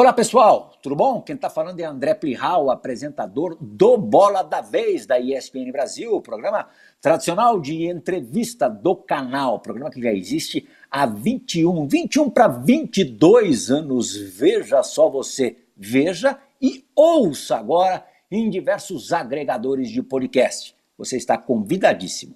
Olá pessoal, tudo bom? Quem está falando é André Plihal, apresentador do Bola da Vez da ESPN Brasil, programa tradicional de entrevista do canal, programa que já existe há 21, 21 para 22 anos. Veja só você, veja e ouça agora em diversos agregadores de podcast. Você está convidadíssimo.